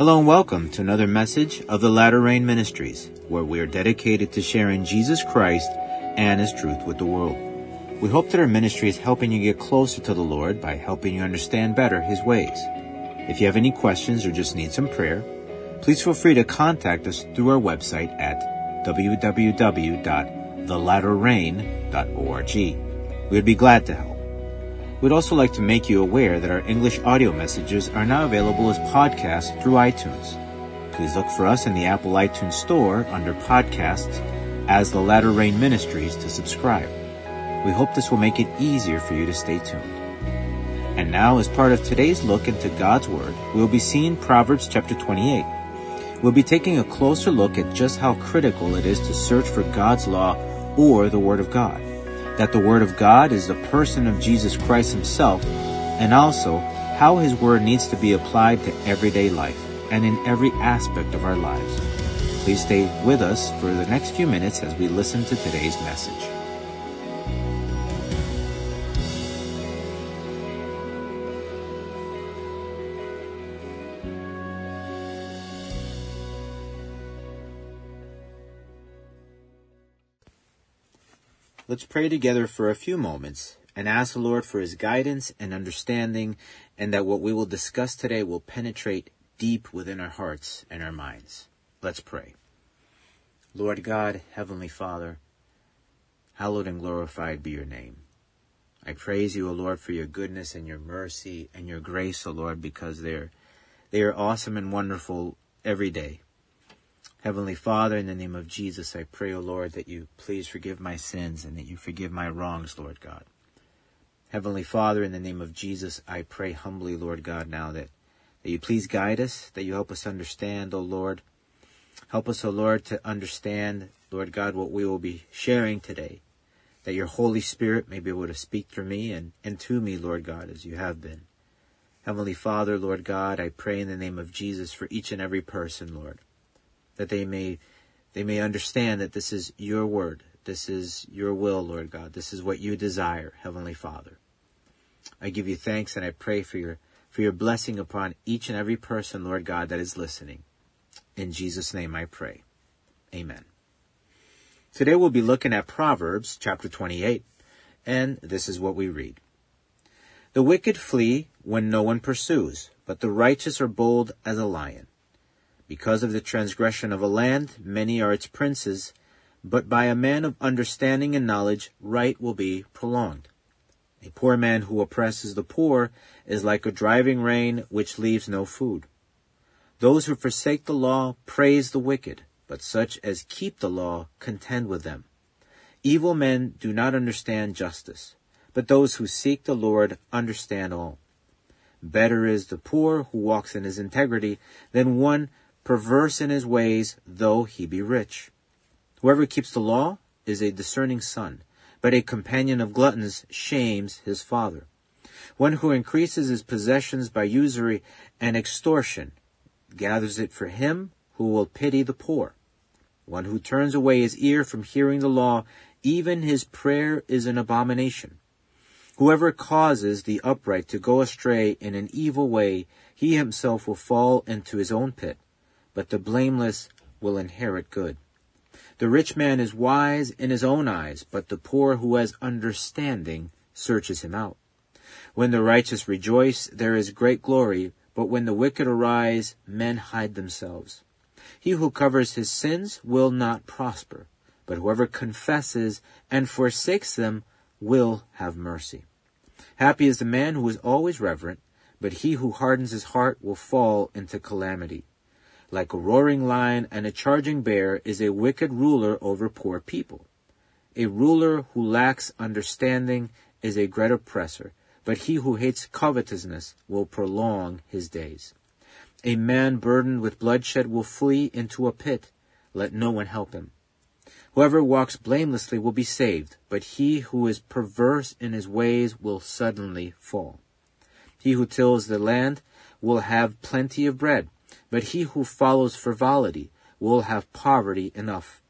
Hello and welcome to another message of the Latter Rain Ministries, where we are dedicated to sharing Jesus Christ and His truth with the world. We hope that our ministry is helping you get closer to the Lord by helping you understand better His ways. If you have any questions or just need some prayer, please feel free to contact us through our website at www.thelatterrain.org. We would be glad to help. We'd also like to make you aware that our English audio messages are now available as podcasts through iTunes. Please look for us in the Apple iTunes Store under Podcasts as the Latter Rain Ministries to subscribe. We hope this will make it easier for you to stay tuned. And now, as part of today's look into God's Word, we'll be seeing Proverbs chapter 28. We'll be taking a closer look at just how critical it is to search for God's law or the Word of God that the Word of God is the person of Jesus Christ Himself, and also how His Word needs to be applied to everyday life and in every aspect of our lives. Please stay with us for the next few minutes as we listen to today's message. Let's pray together for a few moments and ask the Lord for his guidance and understanding, and that what we will discuss today will penetrate deep within our hearts and our minds. Let's pray. Lord God, Heavenly Father, hallowed and glorified be your name. I praise you, O Lord, for your goodness and your mercy and your grace, O Lord, because they're they are awesome and wonderful every day. Heavenly Father, in the name of Jesus, I pray, O Lord, that you please forgive my sins and that you forgive my wrongs, Lord God. Heavenly Father, in the name of Jesus, I pray humbly, Lord God, now that, that you please guide us, that you help us understand, O Lord. Help us, O Lord, to understand, Lord God, what we will be sharing today. That your Holy Spirit may be able to speak through me and, and to me, Lord God, as you have been. Heavenly Father, Lord God, I pray in the name of Jesus for each and every person, Lord that they may they may understand that this is your word. This is your will, Lord God. This is what you desire, Heavenly Father. I give you thanks and I pray for your for your blessing upon each and every person, Lord God, that is listening. In Jesus' name I pray. Amen. Today we'll be looking at Proverbs chapter 28, and this is what we read. The wicked flee when no one pursues, but the righteous are bold as a lion. Because of the transgression of a land, many are its princes, but by a man of understanding and knowledge, right will be prolonged. A poor man who oppresses the poor is like a driving rain which leaves no food. Those who forsake the law praise the wicked, but such as keep the law contend with them. Evil men do not understand justice, but those who seek the Lord understand all. Better is the poor who walks in his integrity than one perverse in his ways, though he be rich. Whoever keeps the law is a discerning son, but a companion of gluttons shames his father. One who increases his possessions by usury and extortion gathers it for him who will pity the poor. One who turns away his ear from hearing the law, even his prayer is an abomination. Whoever causes the upright to go astray in an evil way, he himself will fall into his own pit but the blameless will inherit good. The rich man is wise in his own eyes, but the poor who has understanding searches him out. When the righteous rejoice, there is great glory, but when the wicked arise, men hide themselves. He who covers his sins will not prosper, but whoever confesses and forsakes them will have mercy. Happy is the man who is always reverent, but he who hardens his heart will fall into calamity. Like a roaring lion and a charging bear is a wicked ruler over poor people. A ruler who lacks understanding is a great oppressor, but he who hates covetousness will prolong his days. A man burdened with bloodshed will flee into a pit. Let no one help him. Whoever walks blamelessly will be saved, but he who is perverse in his ways will suddenly fall. He who tills the land will have plenty of bread but he who follows frivolity will have poverty enough.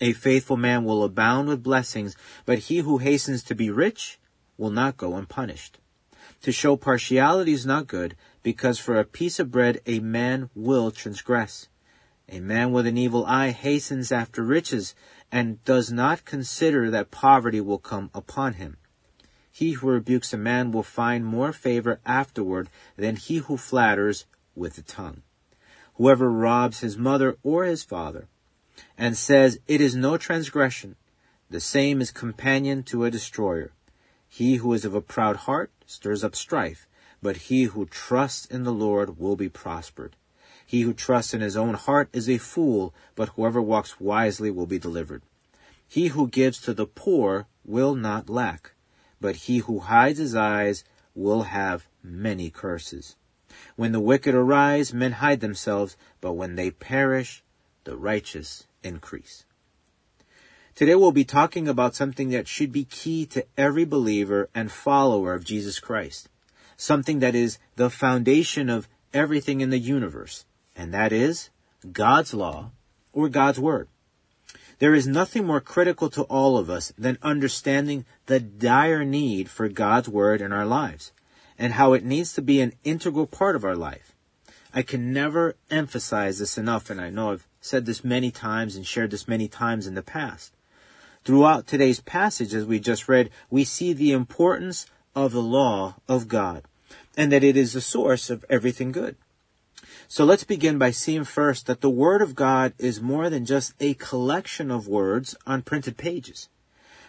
A faithful man will abound with blessings, but he who hastens to be rich will not go unpunished. To show partiality is not good, because for a piece of bread a man will transgress. A man with an evil eye hastens after riches, and does not consider that poverty will come upon him. He who rebukes a man will find more favor afterward than he who flatters with the tongue. Whoever robs his mother or his father, and says, It is no transgression, the same is companion to a destroyer. He who is of a proud heart stirs up strife, but he who trusts in the Lord will be prospered. He who trusts in his own heart is a fool, but whoever walks wisely will be delivered. He who gives to the poor will not lack, but he who hides his eyes will have many curses. When the wicked arise, men hide themselves, but when they perish, the righteous increase. Today we'll be talking about something that should be key to every believer and follower of Jesus Christ. Something that is the foundation of everything in the universe, and that is God's law or God's word. There is nothing more critical to all of us than understanding the dire need for God's Word in our lives and how it needs to be an integral part of our life. I can never emphasize this enough, and I know I've said this many times and shared this many times in the past. Throughout today's passage, as we just read, we see the importance of the law of God and that it is the source of everything good. So let's begin by seeing first that the Word of God is more than just a collection of words on printed pages.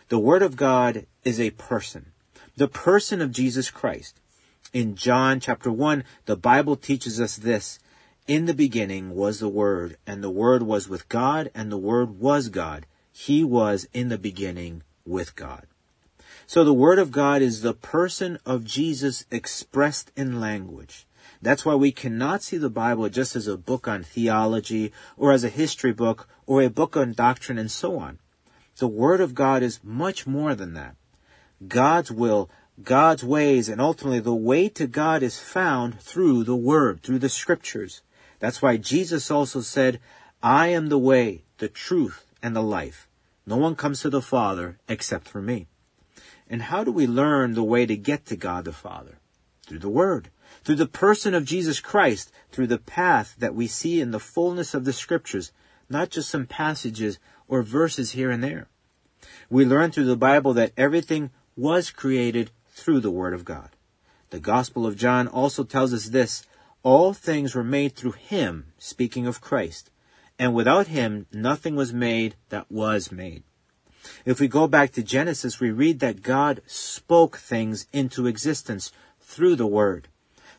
The Word of God is a person, the person of Jesus Christ. In John chapter 1, the Bible teaches us this. In the beginning was the Word, and the Word was with God, and the Word was God. He was in the beginning with God. So the Word of God is the person of Jesus expressed in language. That's why we cannot see the Bible just as a book on theology or as a history book or a book on doctrine and so on. The Word of God is much more than that. God's will, God's ways, and ultimately the way to God is found through the Word, through the Scriptures. That's why Jesus also said, I am the way, the truth, and the life. No one comes to the Father except for me. And how do we learn the way to get to God the Father? Through the Word through the person of Jesus Christ, through the path that we see in the fullness of the scriptures, not just some passages or verses here and there. We learn through the Bible that everything was created through the Word of God. The Gospel of John also tells us this, all things were made through Him, speaking of Christ, and without Him nothing was made that was made. If we go back to Genesis, we read that God spoke things into existence through the Word.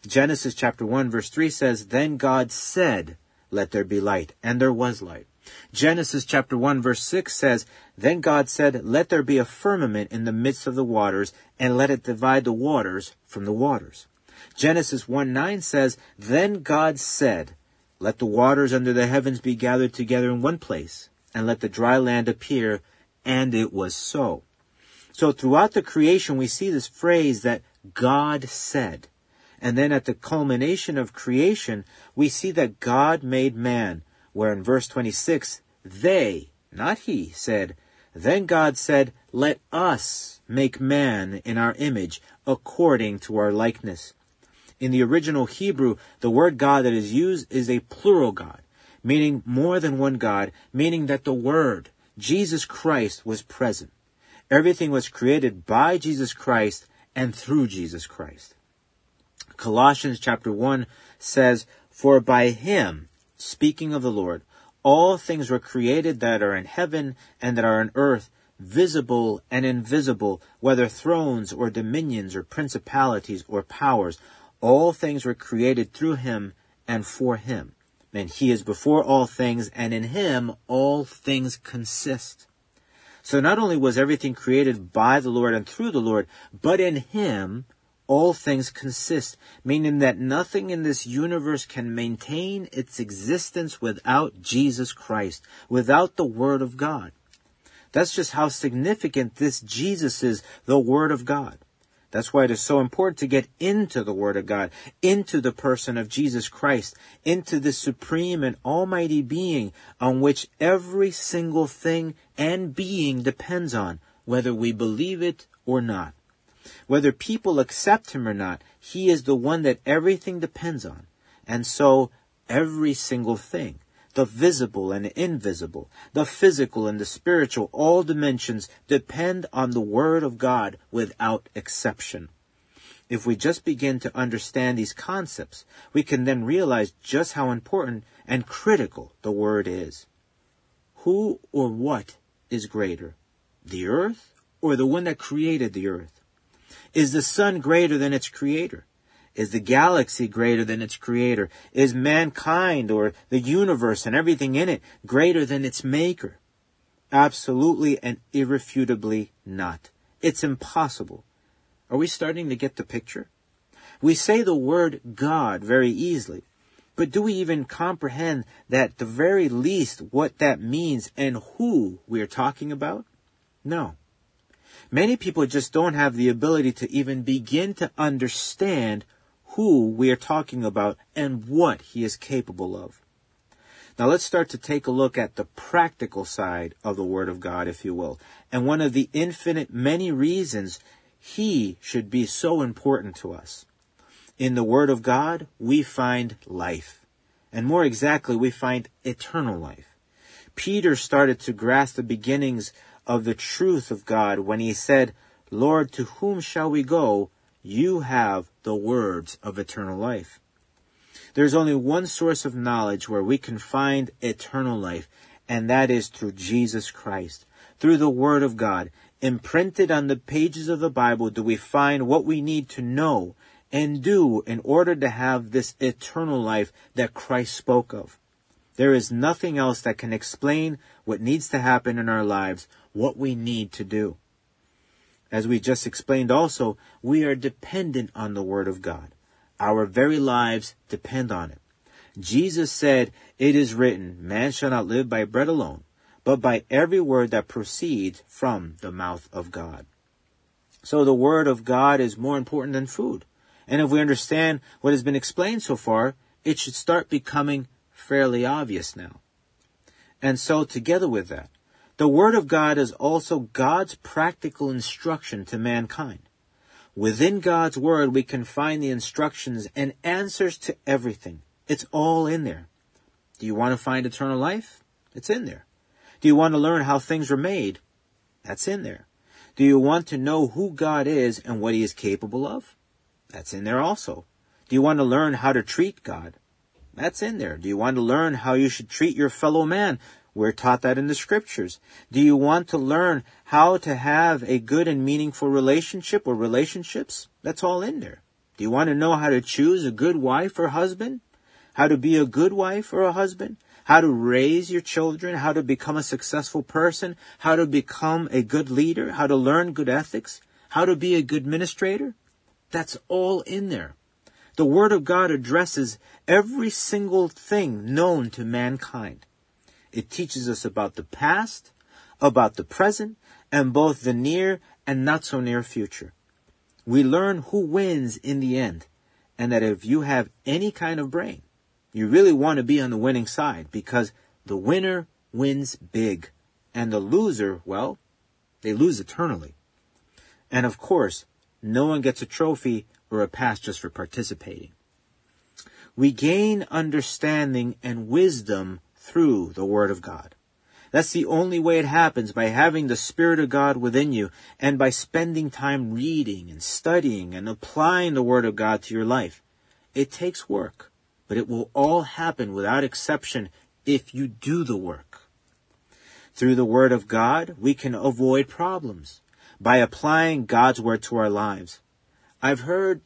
Genesis chapter 1 verse 3 says, Then God said, Let there be light, and there was light. Genesis chapter 1 verse 6 says, Then God said, Let there be a firmament in the midst of the waters, and let it divide the waters from the waters. Genesis 1 9 says, Then God said, Let the waters under the heavens be gathered together in one place, and let the dry land appear, and it was so. So throughout the creation we see this phrase that God said. And then at the culmination of creation, we see that God made man, where in verse 26, they, not he, said, Then God said, Let us make man in our image, according to our likeness. In the original Hebrew, the word God that is used is a plural God, meaning more than one God, meaning that the Word, Jesus Christ, was present. Everything was created by Jesus Christ and through Jesus Christ. Colossians chapter 1 says, For by him, speaking of the Lord, all things were created that are in heaven and that are on earth, visible and invisible, whether thrones or dominions or principalities or powers. All things were created through him and for him. And he is before all things, and in him all things consist. So not only was everything created by the Lord and through the Lord, but in him all things consist, meaning that nothing in this universe can maintain its existence without Jesus Christ, without the Word of God. That's just how significant this Jesus is, the Word of God. That's why it is so important to get into the Word of God, into the person of Jesus Christ, into the supreme and almighty being on which every single thing and being depends on, whether we believe it or not. Whether people accept him or not, he is the one that everything depends on. And so, every single thing, the visible and the invisible, the physical and the spiritual, all dimensions depend on the Word of God without exception. If we just begin to understand these concepts, we can then realize just how important and critical the Word is. Who or what is greater? The earth or the one that created the earth? Is the sun greater than its creator? Is the galaxy greater than its creator? Is mankind or the universe and everything in it greater than its maker? Absolutely and irrefutably not. It's impossible. Are we starting to get the picture? We say the word God very easily, but do we even comprehend that the very least what that means and who we are talking about? No. Many people just don't have the ability to even begin to understand who we are talking about and what he is capable of. Now let's start to take a look at the practical side of the Word of God, if you will, and one of the infinite many reasons he should be so important to us. In the Word of God, we find life. And more exactly, we find eternal life. Peter started to grasp the beginnings of the truth of God when he said, Lord, to whom shall we go? You have the words of eternal life. There's only one source of knowledge where we can find eternal life, and that is through Jesus Christ, through the Word of God. Imprinted on the pages of the Bible do we find what we need to know and do in order to have this eternal life that Christ spoke of. There is nothing else that can explain what needs to happen in our lives, what we need to do. As we just explained also, we are dependent on the Word of God. Our very lives depend on it. Jesus said, It is written, Man shall not live by bread alone, but by every word that proceeds from the mouth of God. So the Word of God is more important than food. And if we understand what has been explained so far, it should start becoming fairly obvious now. And so together with that, the Word of God is also God's practical instruction to mankind. Within God's Word, we can find the instructions and answers to everything. It's all in there. Do you want to find eternal life? It's in there. Do you want to learn how things were made? That's in there. Do you want to know who God is and what He is capable of? That's in there also. Do you want to learn how to treat God? That's in there. Do you want to learn how you should treat your fellow man? We're taught that in the scriptures. Do you want to learn how to have a good and meaningful relationship or relationships? That's all in there. Do you want to know how to choose a good wife or husband? How to be a good wife or a husband? How to raise your children? How to become a successful person? How to become a good leader? How to learn good ethics? How to be a good administrator? That's all in there. The Word of God addresses every single thing known to mankind. It teaches us about the past, about the present, and both the near and not so near future. We learn who wins in the end, and that if you have any kind of brain, you really want to be on the winning side because the winner wins big, and the loser, well, they lose eternally. And of course, no one gets a trophy or a pass just for participating. We gain understanding and wisdom through the Word of God. That's the only way it happens by having the Spirit of God within you and by spending time reading and studying and applying the Word of God to your life. It takes work, but it will all happen without exception if you do the work. Through the Word of God, we can avoid problems by applying God's Word to our lives. I've heard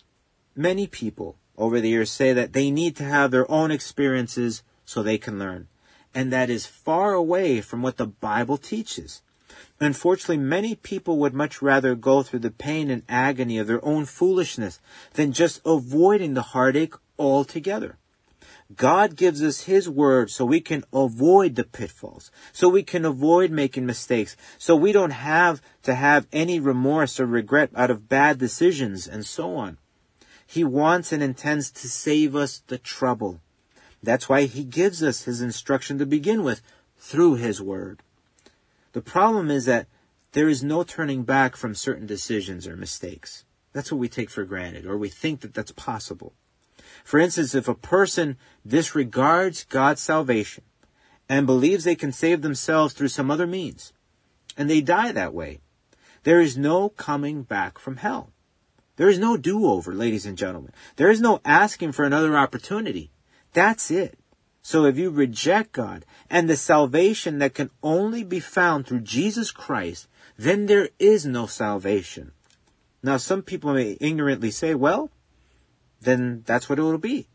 many people over the years say that they need to have their own experiences so they can learn and that is far away from what the Bible teaches. Unfortunately, many people would much rather go through the pain and agony of their own foolishness than just avoiding the heartache altogether. God gives us His Word so we can avoid the pitfalls, so we can avoid making mistakes, so we don't have to have any remorse or regret out of bad decisions and so on. He wants and intends to save us the trouble. That's why he gives us his instruction to begin with through his word. The problem is that there is no turning back from certain decisions or mistakes. That's what we take for granted, or we think that that's possible. For instance, if a person disregards God's salvation and believes they can save themselves through some other means, and they die that way, there is no coming back from hell. There is no do-over, ladies and gentlemen. There is no asking for another opportunity. That's it. So if you reject God and the salvation that can only be found through Jesus Christ, then there is no salvation. Now, some people may ignorantly say, well, then that's what it will be.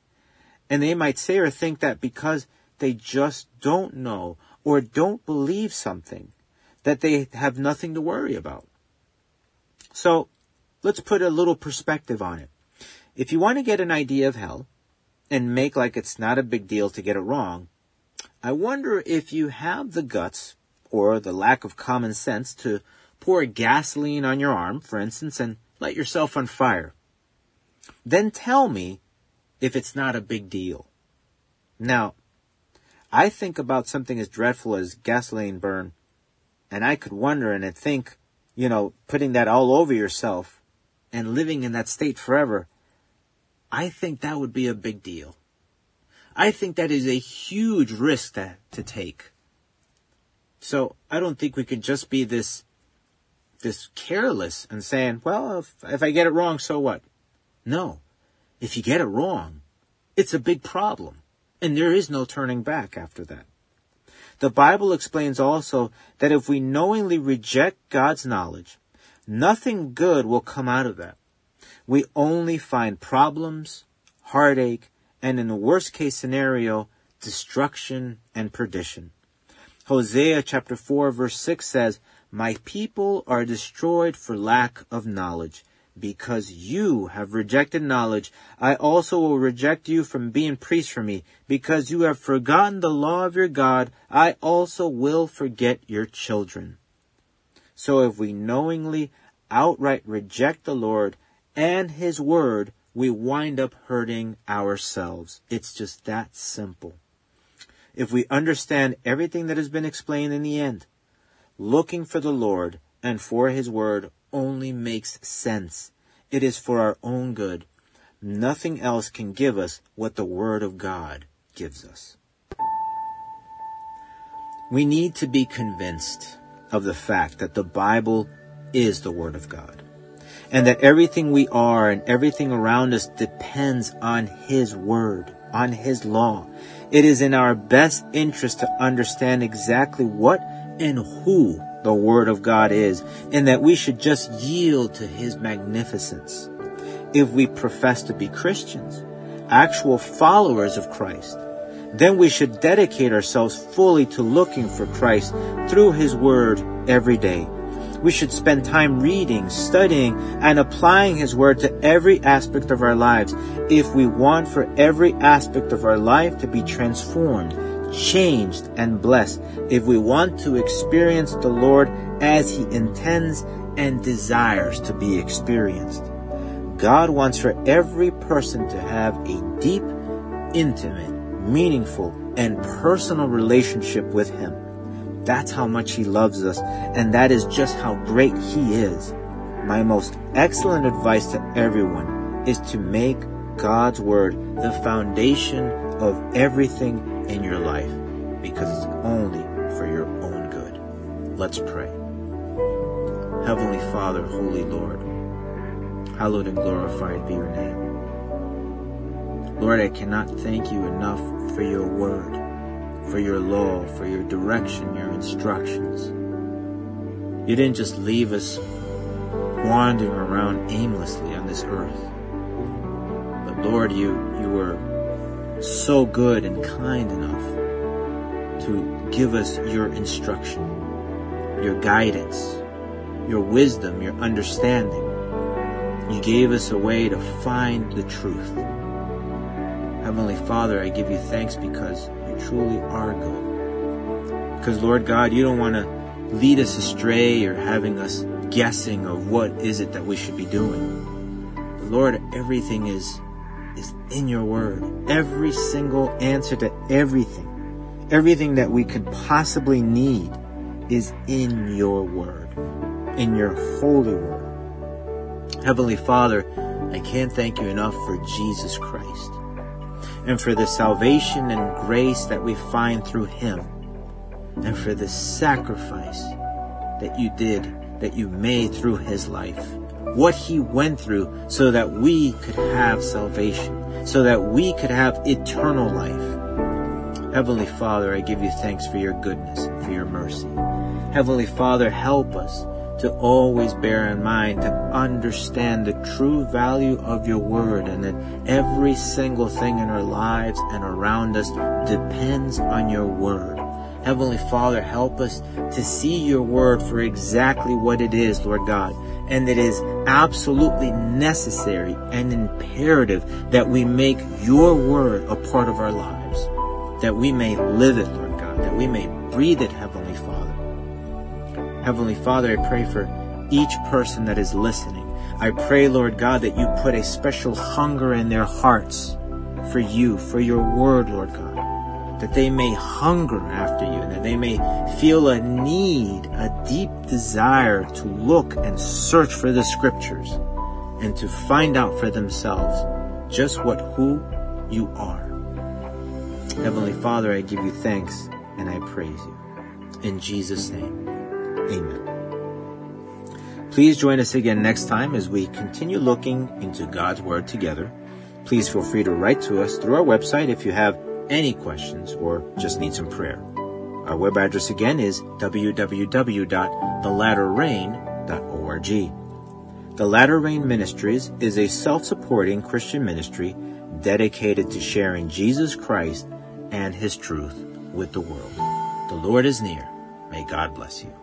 And they might say or think that because they just don't know or don't believe something, that they have nothing to worry about. So, let's put a little perspective on it. If you want to get an idea of hell and make like it's not a big deal to get it wrong, I wonder if you have the guts or the lack of common sense to pour gasoline on your arm, for instance, and light yourself on fire. Then tell me if it's not a big deal. Now, I think about something as dreadful as gasoline burn, and I could wonder and think, you know, putting that all over yourself and living in that state forever, I think that would be a big deal. I think that is a huge risk to, to take. So I don't think we can just be this this careless and saying, well, if, if I get it wrong, so what? No. If you get it wrong, it's a big problem. And there is no turning back after that. The Bible explains also that if we knowingly reject God's knowledge, nothing good will come out of that. We only find problems, heartache, and in the worst case scenario, destruction and perdition. Hosea chapter 4 verse 6 says, My people are destroyed for lack of knowledge. Because you have rejected knowledge, I also will reject you from being priest for me. Because you have forgotten the law of your God, I also will forget your children. So if we knowingly outright reject the Lord and His Word, we wind up hurting ourselves. It's just that simple if we understand everything that has been explained in the end. Looking for the Lord and for His Word only makes sense. It is for our own good. Nothing else can give us what the Word of God gives us. We need to be convinced of the fact that the Bible is the Word of God and that everything we are and everything around us depends on His Word, on His law. It is in our best interest to understand exactly what and who the Word of God is, and that we should just yield to His magnificence. If we profess to be Christians, actual followers of Christ, then we should dedicate ourselves fully to looking for Christ through His Word every day we should spend time reading, studying, and applying His Word to every aspect of our lives if we want for every aspect of our life to be transformed, changed, and blessed. If we want to experience the Lord as He intends and desires to be experienced. God wants for every person to have a deep, intimate, meaningful, and personal relationship with Him. That's how much He loves us, and that is just how great He is. My most excellent advice to everyone is to make God's Word the foundation of everything in your life, because it's only for your own good. Let's pray. Heavenly Father, Holy Lord, hallowed and glorified be your name. Lord, I cannot thank you enough for your word for your law, for your direction, your instructions. You didn't just leave us wandering around aimlessly on this earth. But Lord, you, you were so good and kind enough to give us your instruction, your guidance, your wisdom, your understanding. You gave us a way to find the truth. Heavenly Father, I give you thanks because truly are good. Because Lord God, you don't want to lead us astray or having us guessing of what is it that we should be doing. But Lord, everything is is in your word. Every single answer to everything, everything that we could possibly need is in your word. in your holy word. Heavenly Father, I can't thank you enough for Jesus Christ and for the salvation and grace that we find through him and for the sacrifice that you did, that you made through his life. What he went through so that we could have salvation, so that we could have eternal life. Heavenly Father, I give you thanks for your goodness and for your mercy. Heavenly Father, help us to always bear in mind to understand the true value of your word and that every single thing in our lives and around us depends on your word. Heavenly Father, help us to see your word for exactly what it is, Lord God, and it is absolutely necessary and imperative that we make your word a part of our lives, that we may live it, Lord God, that we may breathe it, Heavenly Heavenly Father, I pray for each person that is listening. I pray, Lord God, that you put a special hunger in their hearts for you, for your word, Lord God. That they may hunger after you, and that they may feel a need, a deep desire to look and search for the scriptures and to find out for themselves just what who you are. Heavenly Father, I give you thanks and I praise you. In Jesus' name. Amen. Please join us again next time as we continue looking into God's Word together. Please feel free to write to us through our website if you have any questions or just need some prayer. Our web address again is www.thelatterrain.org. The Latter Rain Ministries is a self-supporting Christian ministry dedicated to sharing Jesus Christ and His truth with the world. The Lord is near. May God bless you.